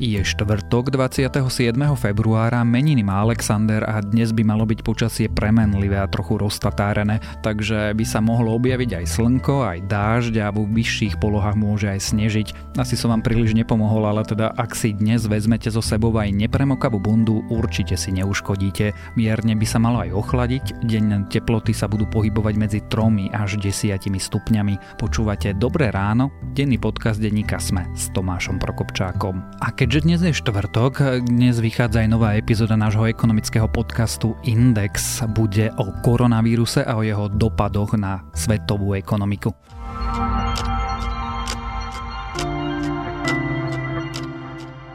Je štvrtok 27. februára, meniny má Alexander a dnes by malo byť počasie premenlivé a trochu roztatárené, takže by sa mohlo objaviť aj slnko, aj dážď a vo vyšších polohách môže aj snežiť. Asi som vám príliš nepomohol, ale teda ak si dnes vezmete zo sebou aj nepremokavú bundu, určite si neuškodíte. Mierne by sa malo aj ochladiť, denné teploty sa budú pohybovať medzi 3 až 10 stupňami. Počúvate Dobré ráno, denný podcast denníka Sme s Tomášom Prokopčákom. A keď Keďže dnes je štvrtok, dnes vychádza aj nová epizóda nášho ekonomického podcastu Index. Bude o koronavíruse a o jeho dopadoch na svetovú ekonomiku.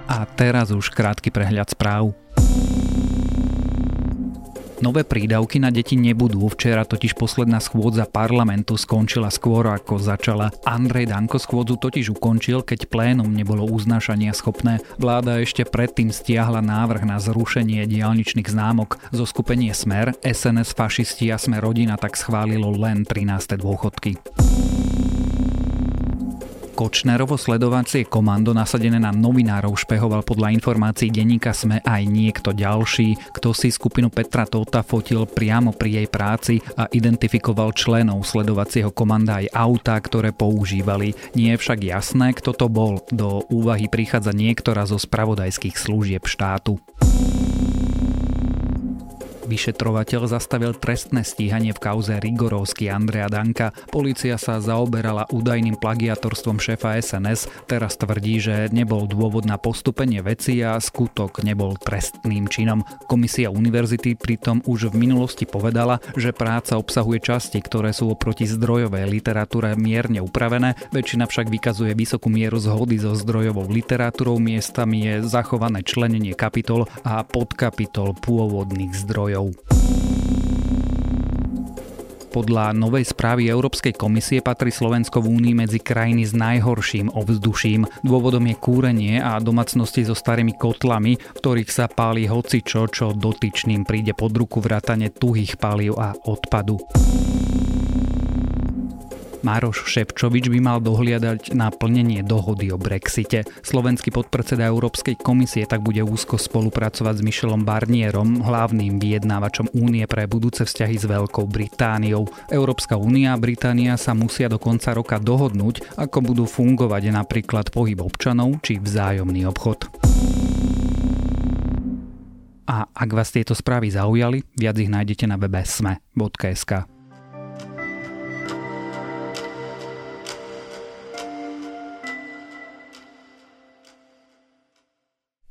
A teraz už krátky prehľad správ. Nové prídavky na deti nebudú. Včera totiž posledná schôdza parlamentu skončila skôr ako začala. Andrej Danko schôdzu totiž ukončil, keď plénum nebolo uznášania schopné. Vláda ešte predtým stiahla návrh na zrušenie diálničných známok. Zo skupenie Smer, SNS fašisti a Smer rodina tak schválilo len 13. dôchodky. Kočnerovo sledovacie komando nasadené na novinárov špehoval podľa informácií denníka SME aj niekto ďalší, kto si skupinu Petra Tota fotil priamo pri jej práci a identifikoval členov sledovacieho komanda aj autá, ktoré používali. Nie je však jasné, kto to bol. Do úvahy prichádza niektorá zo spravodajských služieb štátu. Vyšetrovateľ zastavil trestné stíhanie v kauze Rigorovský Andrea Danka. Polícia sa zaoberala údajným plagiatorstvom šéfa SNS. Teraz tvrdí, že nebol dôvod na postupenie veci a skutok nebol trestným činom. Komisia univerzity pritom už v minulosti povedala, že práca obsahuje časti, ktoré sú oproti zdrojovej literatúre mierne upravené, väčšina však vykazuje vysokú mieru zhody so zdrojovou literatúrou, miestami je zachované členenie kapitol a podkapitol pôvodných zdrojov zdrojov. Podľa novej správy Európskej komisie patrí Slovensko v Únii medzi krajiny s najhorším ovzduším. Dôvodom je kúrenie a domácnosti so starými kotlami, v ktorých sa páli hocičo, čo dotyčným príde pod ruku vrátane tuhých palív a odpadu. Mároš Ševčovič by mal dohliadať na plnenie dohody o Brexite. Slovenský podpredseda Európskej komisie tak bude úzko spolupracovať s Michelom Barnierom, hlavným vyjednávačom únie pre budúce vzťahy s Veľkou Britániou. Európska únia a Británia sa musia do konca roka dohodnúť, ako budú fungovať napríklad pohyb občanov či vzájomný obchod. A ak vás tieto správy zaujali, viac ich nájdete na webe sme.sk.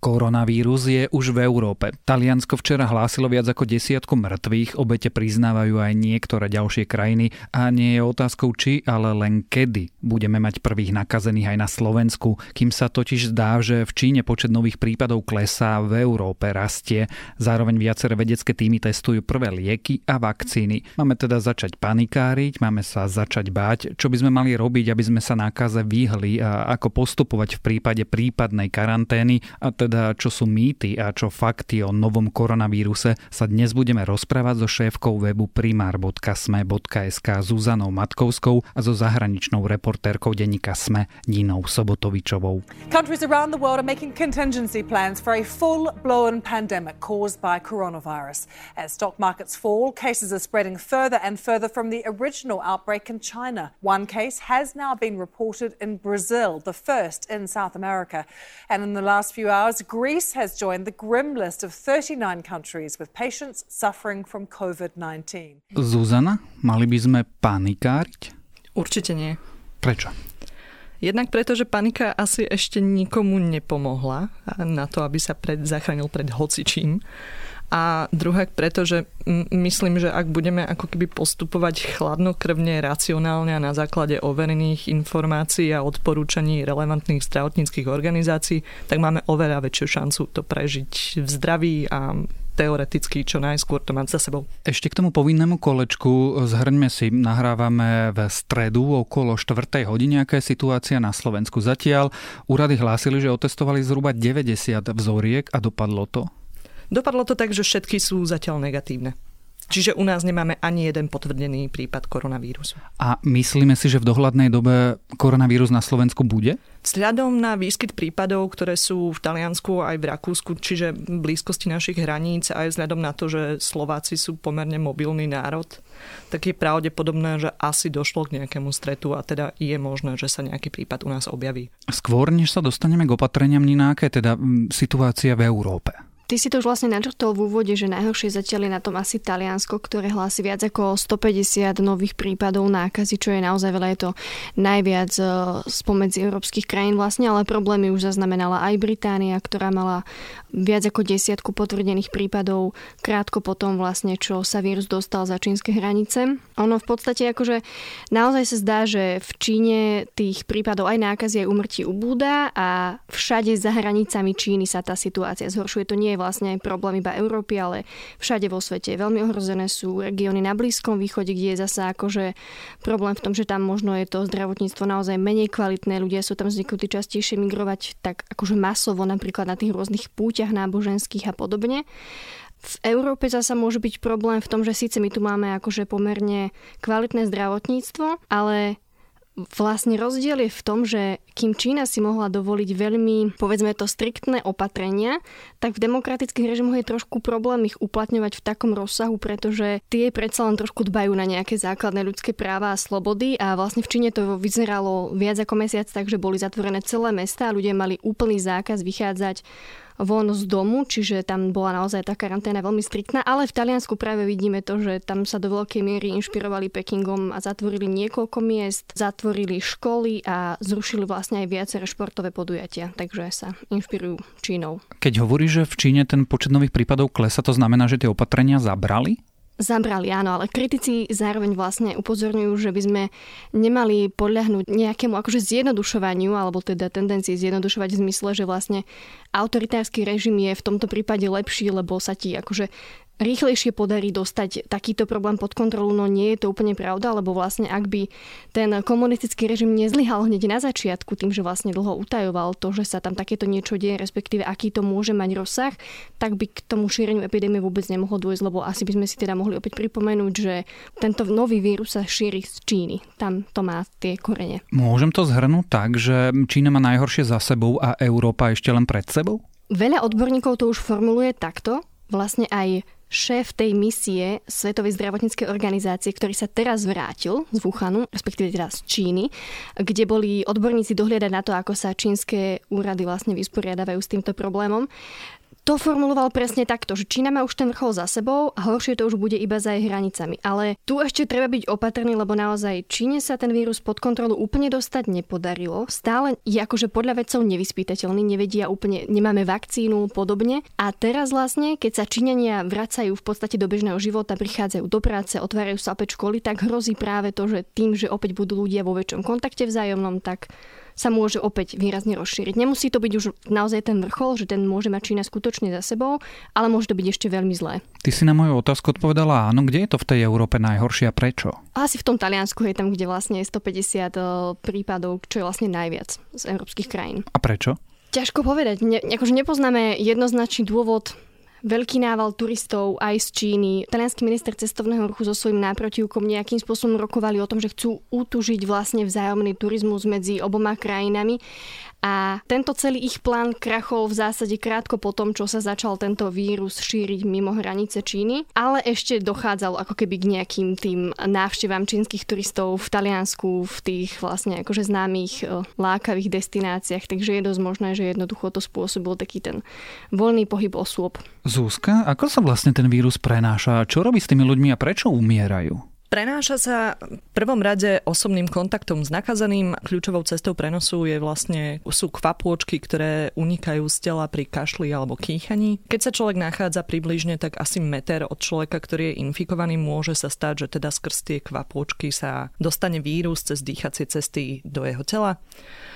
Koronavírus je už v Európe. Taliansko včera hlásilo viac ako desiatku mŕtvych, obete priznávajú aj niektoré ďalšie krajiny a nie je otázkou či, ale len kedy budeme mať prvých nakazených aj na Slovensku, kým sa totiž zdá, že v Číne počet nových prípadov klesá, v Európe rastie. Zároveň viaceré vedecké týmy testujú prvé lieky a vakcíny. Máme teda začať panikáriť, máme sa začať báť, čo by sme mali robiť, aby sme sa nákaze vyhli a ako postupovať v prípade prípadnej karantény a teda teda čo sú mýty a čo fakty o novom koronavíruse, sa dnes budeme rozprávať so šéfkou webu primár.sme.sk Zuzanou Matkovskou a so zahraničnou reportérkou denníka SME Ninou Sobotovičovou. Countries around the world are making contingency plans for a full-blown pandemic caused by coronavirus. As stock markets fall, cases are spreading further and further from the original outbreak in China. One case has now been reported in Brazil, the first in South America. And in the last few hours, Greece has joined the grim list of 39 countries with patients suffering from COVID-19. Zuzana, mali by sme panikáriť? Určite nie. Prečo? Jednak preto, že panika asi ešte nikomu nepomohla na to, aby sa pred, zachránil pred hocičím. A druhá preto, že myslím, že ak budeme ako keby postupovať chladnokrvne, racionálne a na základe overených informácií a odporúčaní relevantných zdravotníckých organizácií, tak máme oveľa väčšiu šancu to prežiť v zdraví a teoreticky čo najskôr to mať za sebou. Ešte k tomu povinnému kolečku zhrňme si, nahrávame v stredu okolo 4. hodiny, aká je situácia na Slovensku. Zatiaľ úrady hlásili, že otestovali zhruba 90 vzoriek a dopadlo to? Dopadlo to tak, že všetky sú zatiaľ negatívne. Čiže u nás nemáme ani jeden potvrdený prípad koronavírusu. A myslíme si, že v dohľadnej dobe koronavírus na Slovensku bude? Vzhľadom na výskyt prípadov, ktoré sú v Taliansku aj v Rakúsku, čiže v blízkosti našich hraníc, aj vzhľadom na to, že Slováci sú pomerne mobilný národ, tak je pravdepodobné, že asi došlo k nejakému stretu a teda je možné, že sa nejaký prípad u nás objaví. Skôr, než sa dostaneme k opatreniam, Nináke, teda situácia v Európe. Ty si to už vlastne načrtol v úvode, že najhoršie zatiaľ je na tom asi Taliansko, ktoré hlási viac ako 150 nových prípadov nákazy, čo je naozaj veľa, je to najviac e, spomedzi európskych krajín vlastne, ale problémy už zaznamenala aj Británia, ktorá mala viac ako desiatku potvrdených prípadov krátko potom vlastne, čo sa vírus dostal za čínske hranice. Ono v podstate akože naozaj sa zdá, že v Číne tých prípadov aj nákazy aj umrtí ubúda a všade za hranicami Číny sa tá situácia zhoršuje. To nie je vlastne problém iba Európy, ale všade vo svete. Veľmi ohrozené sú regióny na Blízkom východe, kde je zasa akože problém v tom, že tam možno je to zdravotníctvo naozaj menej kvalitné, ľudia sú tam zvyknutí častejšie migrovať tak akože masovo, napríklad na tých rôznych púťach náboženských a podobne. V Európe zasa môže byť problém v tom, že síce my tu máme akože pomerne kvalitné zdravotníctvo, ale Vlastne rozdiel je v tom, že kým Čína si mohla dovoliť veľmi, povedzme to, striktné opatrenia, tak v demokratických režimoch je trošku problém ich uplatňovať v takom rozsahu, pretože tie predsa len trošku dbajú na nejaké základné ľudské práva a slobody a vlastne v Číne to vyzeralo viac ako mesiac, takže boli zatvorené celé mesta a ľudia mali úplný zákaz vychádzať von z domu, čiže tam bola naozaj tá karanténa veľmi striktná, ale v Taliansku práve vidíme to, že tam sa do veľkej miery inšpirovali Pekingom a zatvorili niekoľko miest, zatvorili školy a zrušili vlastne aj viaceré športové podujatia, takže sa inšpirujú Čínou. Keď hovorí, že v Číne ten počet nových prípadov klesa, to znamená, že tie opatrenia zabrali? Zabrali, áno, ale kritici zároveň vlastne upozorňujú, že by sme nemali podľahnúť nejakému akože zjednodušovaniu, alebo teda tendencii zjednodušovať v zmysle, že vlastne autoritársky režim je v tomto prípade lepší, lebo sa ti akože rýchlejšie podarí dostať takýto problém pod kontrolu, no nie je to úplne pravda, lebo vlastne ak by ten komunistický režim nezlyhal hneď na začiatku tým, že vlastne dlho utajoval to, že sa tam takéto niečo deje, respektíve aký to môže mať rozsah, tak by k tomu šíreniu epidémie vôbec nemohlo dôjsť, lebo asi by sme si teda mohli opäť pripomenúť, že tento nový vírus sa šíri z Číny. Tam to má tie korene. Môžem to zhrnúť tak, že Čína má najhoršie za sebou a Európa ešte len pred sebou? Veľa odborníkov to už formuluje takto. Vlastne aj šéf tej misie Svetovej zdravotníckej organizácie, ktorý sa teraz vrátil z Wuhanu, respektíve teraz z Číny, kde boli odborníci dohliadať na to, ako sa čínske úrady vlastne vysporiadavajú s týmto problémom to formuloval presne takto, že Čína má už ten vrchol za sebou a horšie to už bude iba za jej hranicami. Ale tu ešte treba byť opatrný, lebo naozaj Číne sa ten vírus pod kontrolu úplne dostať nepodarilo. Stále je akože podľa vedcov nevyspytateľný, nevedia úplne, nemáme vakcínu podobne. A teraz vlastne, keď sa Číňania vracajú v podstate do bežného života, prichádzajú do práce, otvárajú sa opäť školy, tak hrozí práve to, že tým, že opäť budú ľudia vo väčšom kontakte vzájomnom, tak sa môže opäť výrazne rozšíriť. Nemusí to byť už naozaj ten vrchol, že ten môže mať Čína skutočne za sebou, ale môže to byť ešte veľmi zlé. Ty si na moju otázku odpovedala áno. Kde je to v tej Európe najhoršie a prečo? Asi v tom Taliansku je tam, kde vlastne je 150 eh, prípadov, čo je vlastne najviac z európskych krajín. A prečo? Ťažko povedať. Ne, akože nepoznáme jednoznačný dôvod, veľký nával turistov aj z Číny. Talianský minister cestovného ruchu so svojím náprotivkom nejakým spôsobom rokovali o tom, že chcú útužiť vlastne vzájomný turizmus medzi oboma krajinami a tento celý ich plán krachol v zásade krátko po tom, čo sa začal tento vírus šíriť mimo hranice Číny, ale ešte dochádzalo ako keby k nejakým tým návštevám čínskych turistov v Taliansku, v tých vlastne akože známych e, lákavých destináciách, takže je dosť možné, že jednoducho to spôsobil taký ten voľný pohyb osôb. Zúska, ako sa vlastne ten vírus prenáša? Čo robí s tými ľuďmi a prečo umierajú? Prenáša sa v prvom rade osobným kontaktom s nakazeným. Kľúčovou cestou prenosu je vlastne, sú kvapôčky, ktoré unikajú z tela pri kašli alebo kýchaní. Keď sa človek nachádza približne tak asi meter od človeka, ktorý je infikovaný, môže sa stať, že teda skrz tie kvapôčky sa dostane vírus cez dýchacie cesty do jeho tela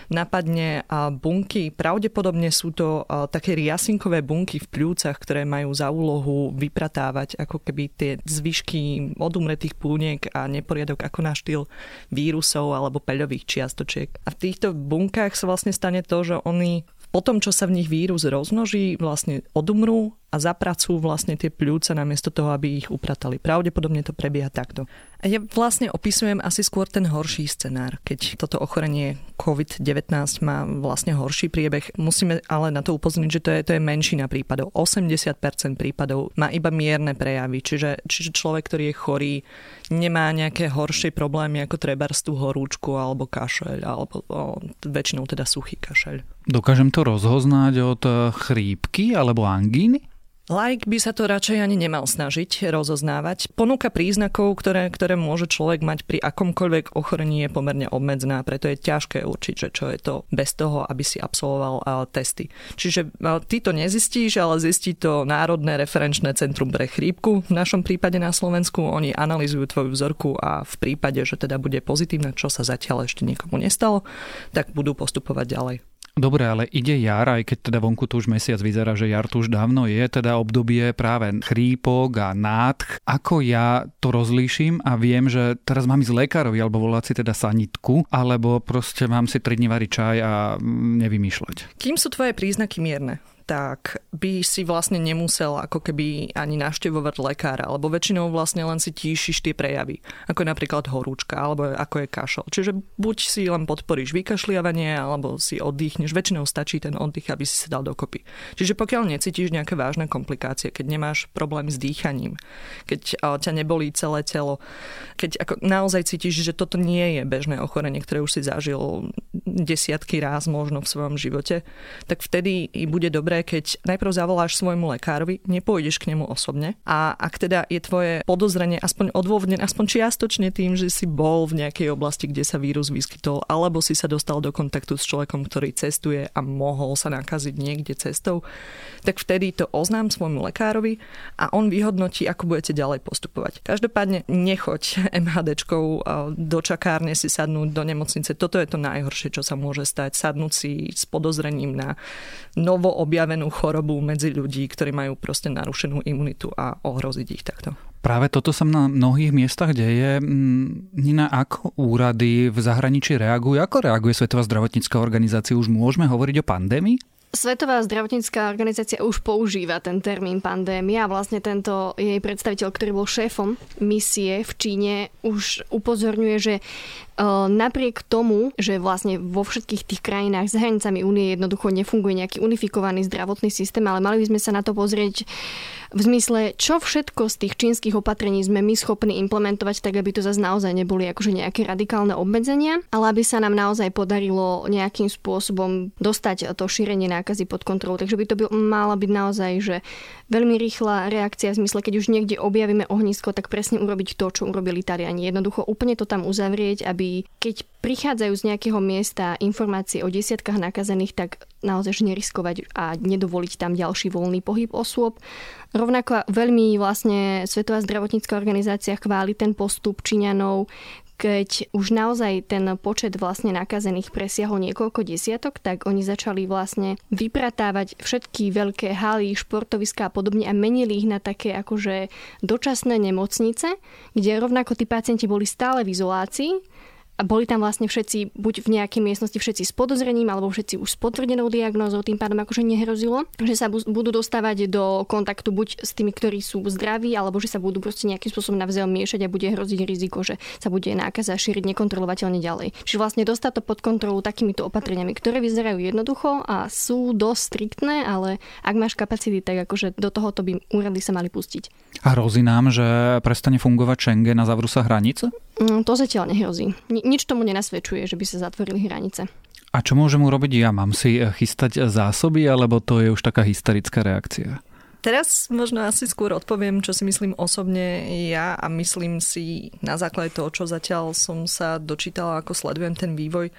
napadne bunky. Pravdepodobne sú to také riasinkové bunky v pľúcach, ktoré majú za úlohu vypratávať ako keby tie zvyšky odumretých púniek a neporiadok ako na štýl vírusov alebo peľových čiastočiek. A v týchto bunkách sa vlastne stane to, že oni po tom, čo sa v nich vírus rozmnoží, vlastne odumrú a zapracujú vlastne tie pľúce namiesto toho, aby ich upratali. Pravdepodobne to prebieha takto. A ja vlastne opisujem asi skôr ten horší scenár, keď toto ochorenie COVID-19 má vlastne horší priebeh. Musíme ale na to upozorniť, že to je, to je menšina prípadov. 80% prípadov má iba mierne prejavy, čiže, čiže človek, ktorý je chorý, nemá nejaké horšie problémy ako treba tú horúčku alebo kašeľ, alebo o, väčšinou teda suchý kašeľ. Dokážem to rozhoznať od chrípky alebo angíny? Like by sa to radšej ani nemal snažiť rozoznávať. Ponuka príznakov, ktoré, ktoré môže človek mať pri akomkoľvek ochorení je pomerne obmedzená, preto je ťažké určiť, že čo je to bez toho, aby si absolvoval testy. Čiže ty to nezistíš, ale zistí to Národné referenčné centrum pre chrípku. V našom prípade na Slovensku oni analizujú tvoju vzorku a v prípade, že teda bude pozitívne, čo sa zatiaľ ešte nikomu nestalo, tak budú postupovať ďalej. Dobre, ale ide jar, aj keď teda vonku tu už mesiac vyzerá, že jar tu už dávno je, teda obdobie práve chrípok a nádch. Ako ja to rozlíšim a viem, že teraz mám ísť lekárovi alebo volať si teda sanitku, alebo proste mám si 3 dní variť čaj a mm, nevymýšľať. Kým sú tvoje príznaky mierne? Tak by si vlastne nemusel ako keby ani naštevovať lekára, alebo väčšinou vlastne len si tíšiš tie prejavy, ako je napríklad horúčka, alebo ako je kašel. Čiže buď si len podporíš vykašliavanie, alebo si oddychneš. Väčšinou stačí ten oddych, aby si sa dal dokopy. Čiže pokiaľ necítiš nejaké vážne komplikácie, keď nemáš problém s dýchaním, keď ťa nebolí celé telo, keď ako naozaj cítiš, že toto nie je bežné ochorenie, ktoré už si zažil desiatky ráz možno v svojom živote, tak vtedy bude dobré keď najprv zavoláš svojmu lekárovi, nepôjdeš k nemu osobne a ak teda je tvoje podozrenie aspoň odôvodnené, aspoň čiastočne tým, že si bol v nejakej oblasti, kde sa vírus vyskytol, alebo si sa dostal do kontaktu s človekom, ktorý cestuje a mohol sa nakaziť niekde cestou, tak vtedy to oznám svojmu lekárovi a on vyhodnotí, ako budete ďalej postupovať. Každopádne nechoď MHDčkou do čakárne si sadnúť do nemocnice. Toto je to najhoršie, čo sa môže stať. Sadnúť si s podozrením na novo objavenú chorobu medzi ľudí, ktorí majú proste narušenú imunitu a ohroziť ich takto. Práve toto sa na mnohých miestach deje. Mm, Nina, ako úrady v zahraničí reagujú? Ako reaguje Svetová zdravotnícká organizácia? Už môžeme hovoriť o pandémii? Svetová zdravotnícká organizácia už používa ten termín pandémia a vlastne tento jej predstaviteľ, ktorý bol šéfom misie v Číne, už upozorňuje, že napriek tomu, že vlastne vo všetkých tých krajinách s hranicami únie jednoducho nefunguje nejaký unifikovaný zdravotný systém, ale mali by sme sa na to pozrieť v zmysle, čo všetko z tých čínskych opatrení sme my schopní implementovať, tak aby to zase naozaj neboli akože nejaké radikálne obmedzenia, ale aby sa nám naozaj podarilo nejakým spôsobom dostať to šírenie nákazy pod kontrolu. Takže by to by mala byť naozaj, že veľmi rýchla reakcia v zmysle, keď už niekde objavíme ohnisko, tak presne urobiť to, čo urobili Taliani. Jednoducho úplne to tam uzavrieť, aby keď prichádzajú z nejakého miesta informácie o desiatkách nakazených, tak naozaj neriskovať a nedovoliť tam ďalší voľný pohyb osôb. Rovnako veľmi vlastne Svetová zdravotnícká organizácia chváli ten postup Číňanov, keď už naozaj ten počet vlastne nakazených presiahol niekoľko desiatok, tak oni začali vlastne vypratávať všetky veľké haly, športoviská a podobne a menili ich na také akože dočasné nemocnice, kde rovnako tí pacienti boli stále v izolácii, a boli tam vlastne všetci buď v nejakej miestnosti všetci s podozrením alebo všetci už s potvrdenou diagnózou, tým pádom akože nehrozilo, že sa budú dostávať do kontaktu buď s tými, ktorí sú zdraví, alebo že sa budú proste nejakým spôsobom navzájom miešať a bude hroziť riziko, že sa bude nákaza šíriť nekontrolovateľne ďalej. Čiže vlastne dostať to pod kontrolu takýmito opatreniami, ktoré vyzerajú jednoducho a sú dosť striktné, ale ak máš kapacity, tak akože do tohoto by úrady sa mali pustiť. A hrozí nám, že prestane fungovať Schengen a zavrú sa hranice? Mm, to zatiaľ nehrozí. Nič tomu nenasvedčuje, že by sa zatvorili hranice. A čo môžem urobiť ja? Mám si eh, chystať zásoby, alebo to je už taká hysterická reakcia? Teraz možno asi skôr odpoviem, čo si myslím osobne ja a myslím si na základe toho, čo zatiaľ som sa dočítala, ako sledujem ten vývoj,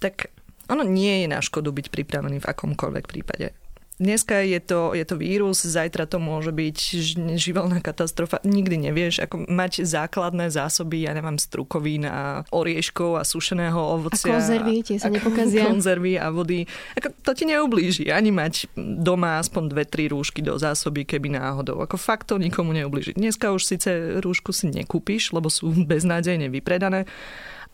tak ono nie je na škodu byť pripravený v akomkoľvek prípade. Dneska je to, je to vírus, zajtra to môže byť živelná katastrofa. Nikdy nevieš, ako mať základné zásoby, ja nemám strukovín a orieškov a sušeného ovocia. A konzervy, tie sa nepokazia. Konzervy a vody. Ako, to ti neublíži. Ani mať doma aspoň dve, tri rúšky do zásoby, keby náhodou. Ako fakt to nikomu neublíži. Dneska už síce rúšku si nekúpiš, lebo sú beznádejne vypredané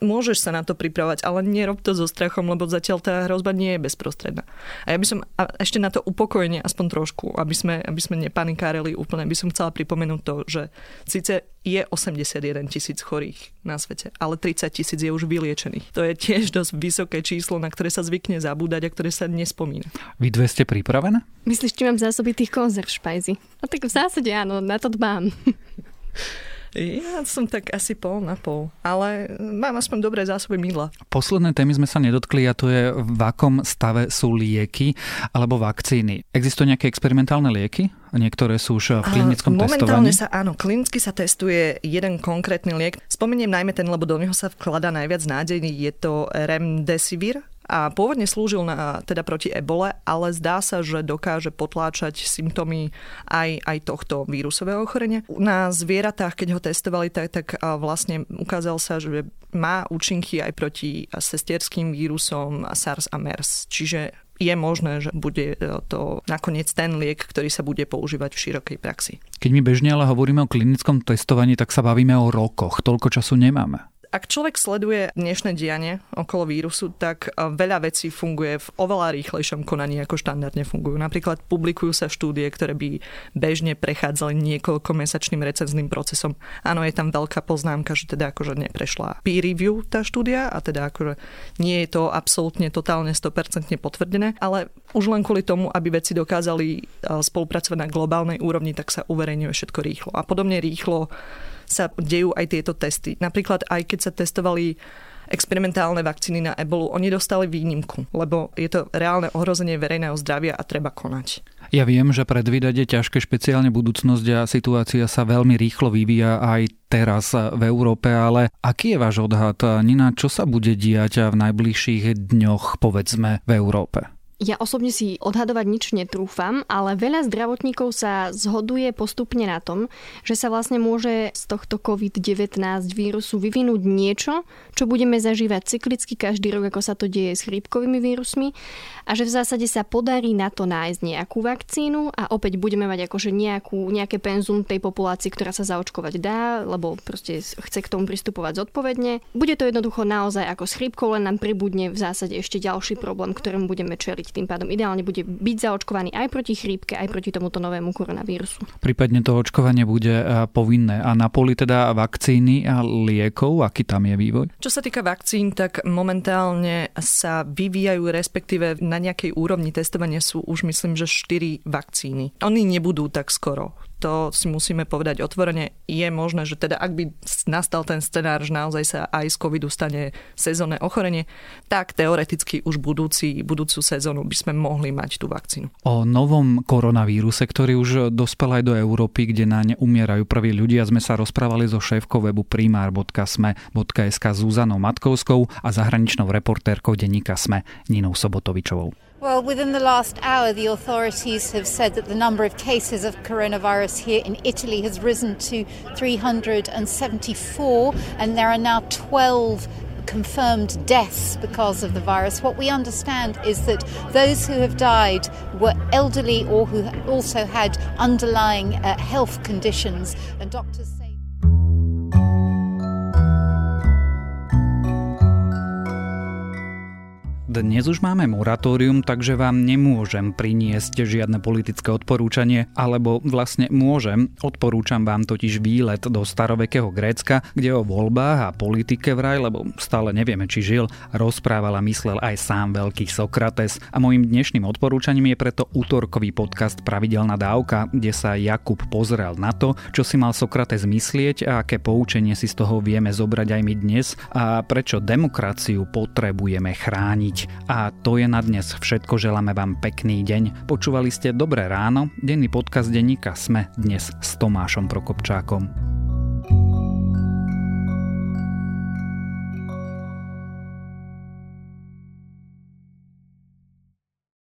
Môžeš sa na to pripravať, ale nerob to so strachom, lebo zatiaľ tá hrozba nie je bezprostredná. A ja by som a ešte na to upokojenie aspoň trošku, aby sme, aby sme nepanikárili úplne, by som chcela pripomenúť to, že síce je 81 tisíc chorých na svete, ale 30 tisíc je už vyliečených. To je tiež dosť vysoké číslo, na ktoré sa zvykne zabúdať a ktoré sa nespomína. Vy dve ste pripravené? Myslíš, či mám zásoby tých konzerv špajzy? No tak v zásade áno, na to dbám. Ja som tak asi pol na pol, ale mám aspoň dobré zásoby mydla. Posledné témy sme sa nedotkli a to je v akom stave sú lieky alebo vakcíny. Existujú nejaké experimentálne lieky? Niektoré sú už v klinickom Momentálne testovaní? sa, áno, klinicky sa testuje jeden konkrétny liek. Spomeniem najmä ten, lebo do neho sa vklada najviac nádejný. Je to Remdesivir, a pôvodne slúžil na, teda proti ebole, ale zdá sa, že dokáže potláčať symptómy aj, aj tohto vírusového ochorenia. Na zvieratách, keď ho testovali, tak, tak vlastne ukázal sa, že má účinky aj proti sestierským vírusom SARS a MERS. Čiže je možné, že bude e, to nakoniec ten liek, ktorý sa bude používať v širokej praxi. Keď my bežne ale hovoríme o klinickom testovaní, tak sa bavíme o rokoch. Toľko času nemáme. Ak človek sleduje dnešné dianie okolo vírusu, tak veľa vecí funguje v oveľa rýchlejšom konaní, ako štandardne fungujú. Napríklad publikujú sa štúdie, ktoré by bežne prechádzali niekoľko mesačným recenzným procesom. Áno, je tam veľká poznámka, že teda akože neprešla peer review tá štúdia a teda akože nie je to absolútne totálne 100% potvrdené, ale už len kvôli tomu, aby veci dokázali spolupracovať na globálnej úrovni, tak sa uverejňuje všetko rýchlo. A podobne rýchlo sa dejú aj tieto testy. Napríklad aj keď sa testovali experimentálne vakcíny na ebolu, oni dostali výnimku, lebo je to reálne ohrozenie verejného zdravia a treba konať. Ja viem, že predvídať je ťažké špeciálne budúcnosť a situácia sa veľmi rýchlo vyvíja aj teraz v Európe, ale aký je váš odhad, Nina, čo sa bude diať v najbližších dňoch, povedzme, v Európe? Ja osobne si odhadovať nič netrúfam, ale veľa zdravotníkov sa zhoduje postupne na tom, že sa vlastne môže z tohto COVID-19 vírusu vyvinúť niečo, čo budeme zažívať cyklicky každý rok, ako sa to deje s chrípkovými vírusmi a že v zásade sa podarí na to nájsť nejakú vakcínu a opäť budeme mať akože nejakú, nejaké penzum tej populácii, ktorá sa zaočkovať dá, lebo proste chce k tomu pristupovať zodpovedne. Bude to jednoducho naozaj ako s chrípkou, len nám pribudne v zásade ešte ďalší problém, ktorému budeme čeliť očkovať. Tým pádom ideálne bude byť zaočkovaný aj proti chrípke, aj proti tomuto novému koronavírusu. Prípadne to očkovanie bude eh, povinné. A na poli teda vakcíny a liekov, aký tam je vývoj? Čo sa týka vakcín, tak momentálne sa vyvíjajú, respektíve na nejakej úrovni testovania sú už myslím, že 4 vakcíny. Oni nebudú tak skoro to si musíme povedať otvorene, je možné, že teda ak by nastal ten scenár, že naozaj sa aj z covidu stane sezónne ochorenie, tak teoreticky už budúci, budúcu sezónu by sme mohli mať tú vakcínu. O novom koronavíruse, ktorý už dospel aj do Európy, kde na ne umierajú prví ľudia, sme sa rozprávali so šéfkou webu primár.sme.sk Zuzanou Matkovskou a zahraničnou reportérkou denníka SME Ninou Sobotovičovou. Well, within the last hour, the authorities have said that the number of cases of coronavirus here in Italy has risen to 374, and there are now 12 confirmed deaths because of the virus. What we understand is that those who have died were elderly or who also had underlying uh, health conditions, and doctors say. Dnes už máme moratórium, takže vám nemôžem priniesť žiadne politické odporúčanie, alebo vlastne môžem, odporúčam vám totiž výlet do starovekého Grécka, kde o voľbách a politike vraj, lebo stále nevieme, či žil, rozprával a myslel aj sám veľký Sokrates. A môjim dnešným odporúčaním je preto útorkový podcast Pravidelná dávka, kde sa Jakub pozrel na to, čo si mal Sokrates myslieť a aké poučenie si z toho vieme zobrať aj my dnes a prečo demokraciu potrebujeme chrániť. A to je na dnes všetko, želáme vám pekný deň. Počúvali ste Dobré ráno, denný podcast denníka Sme dnes s Tomášom Prokopčákom.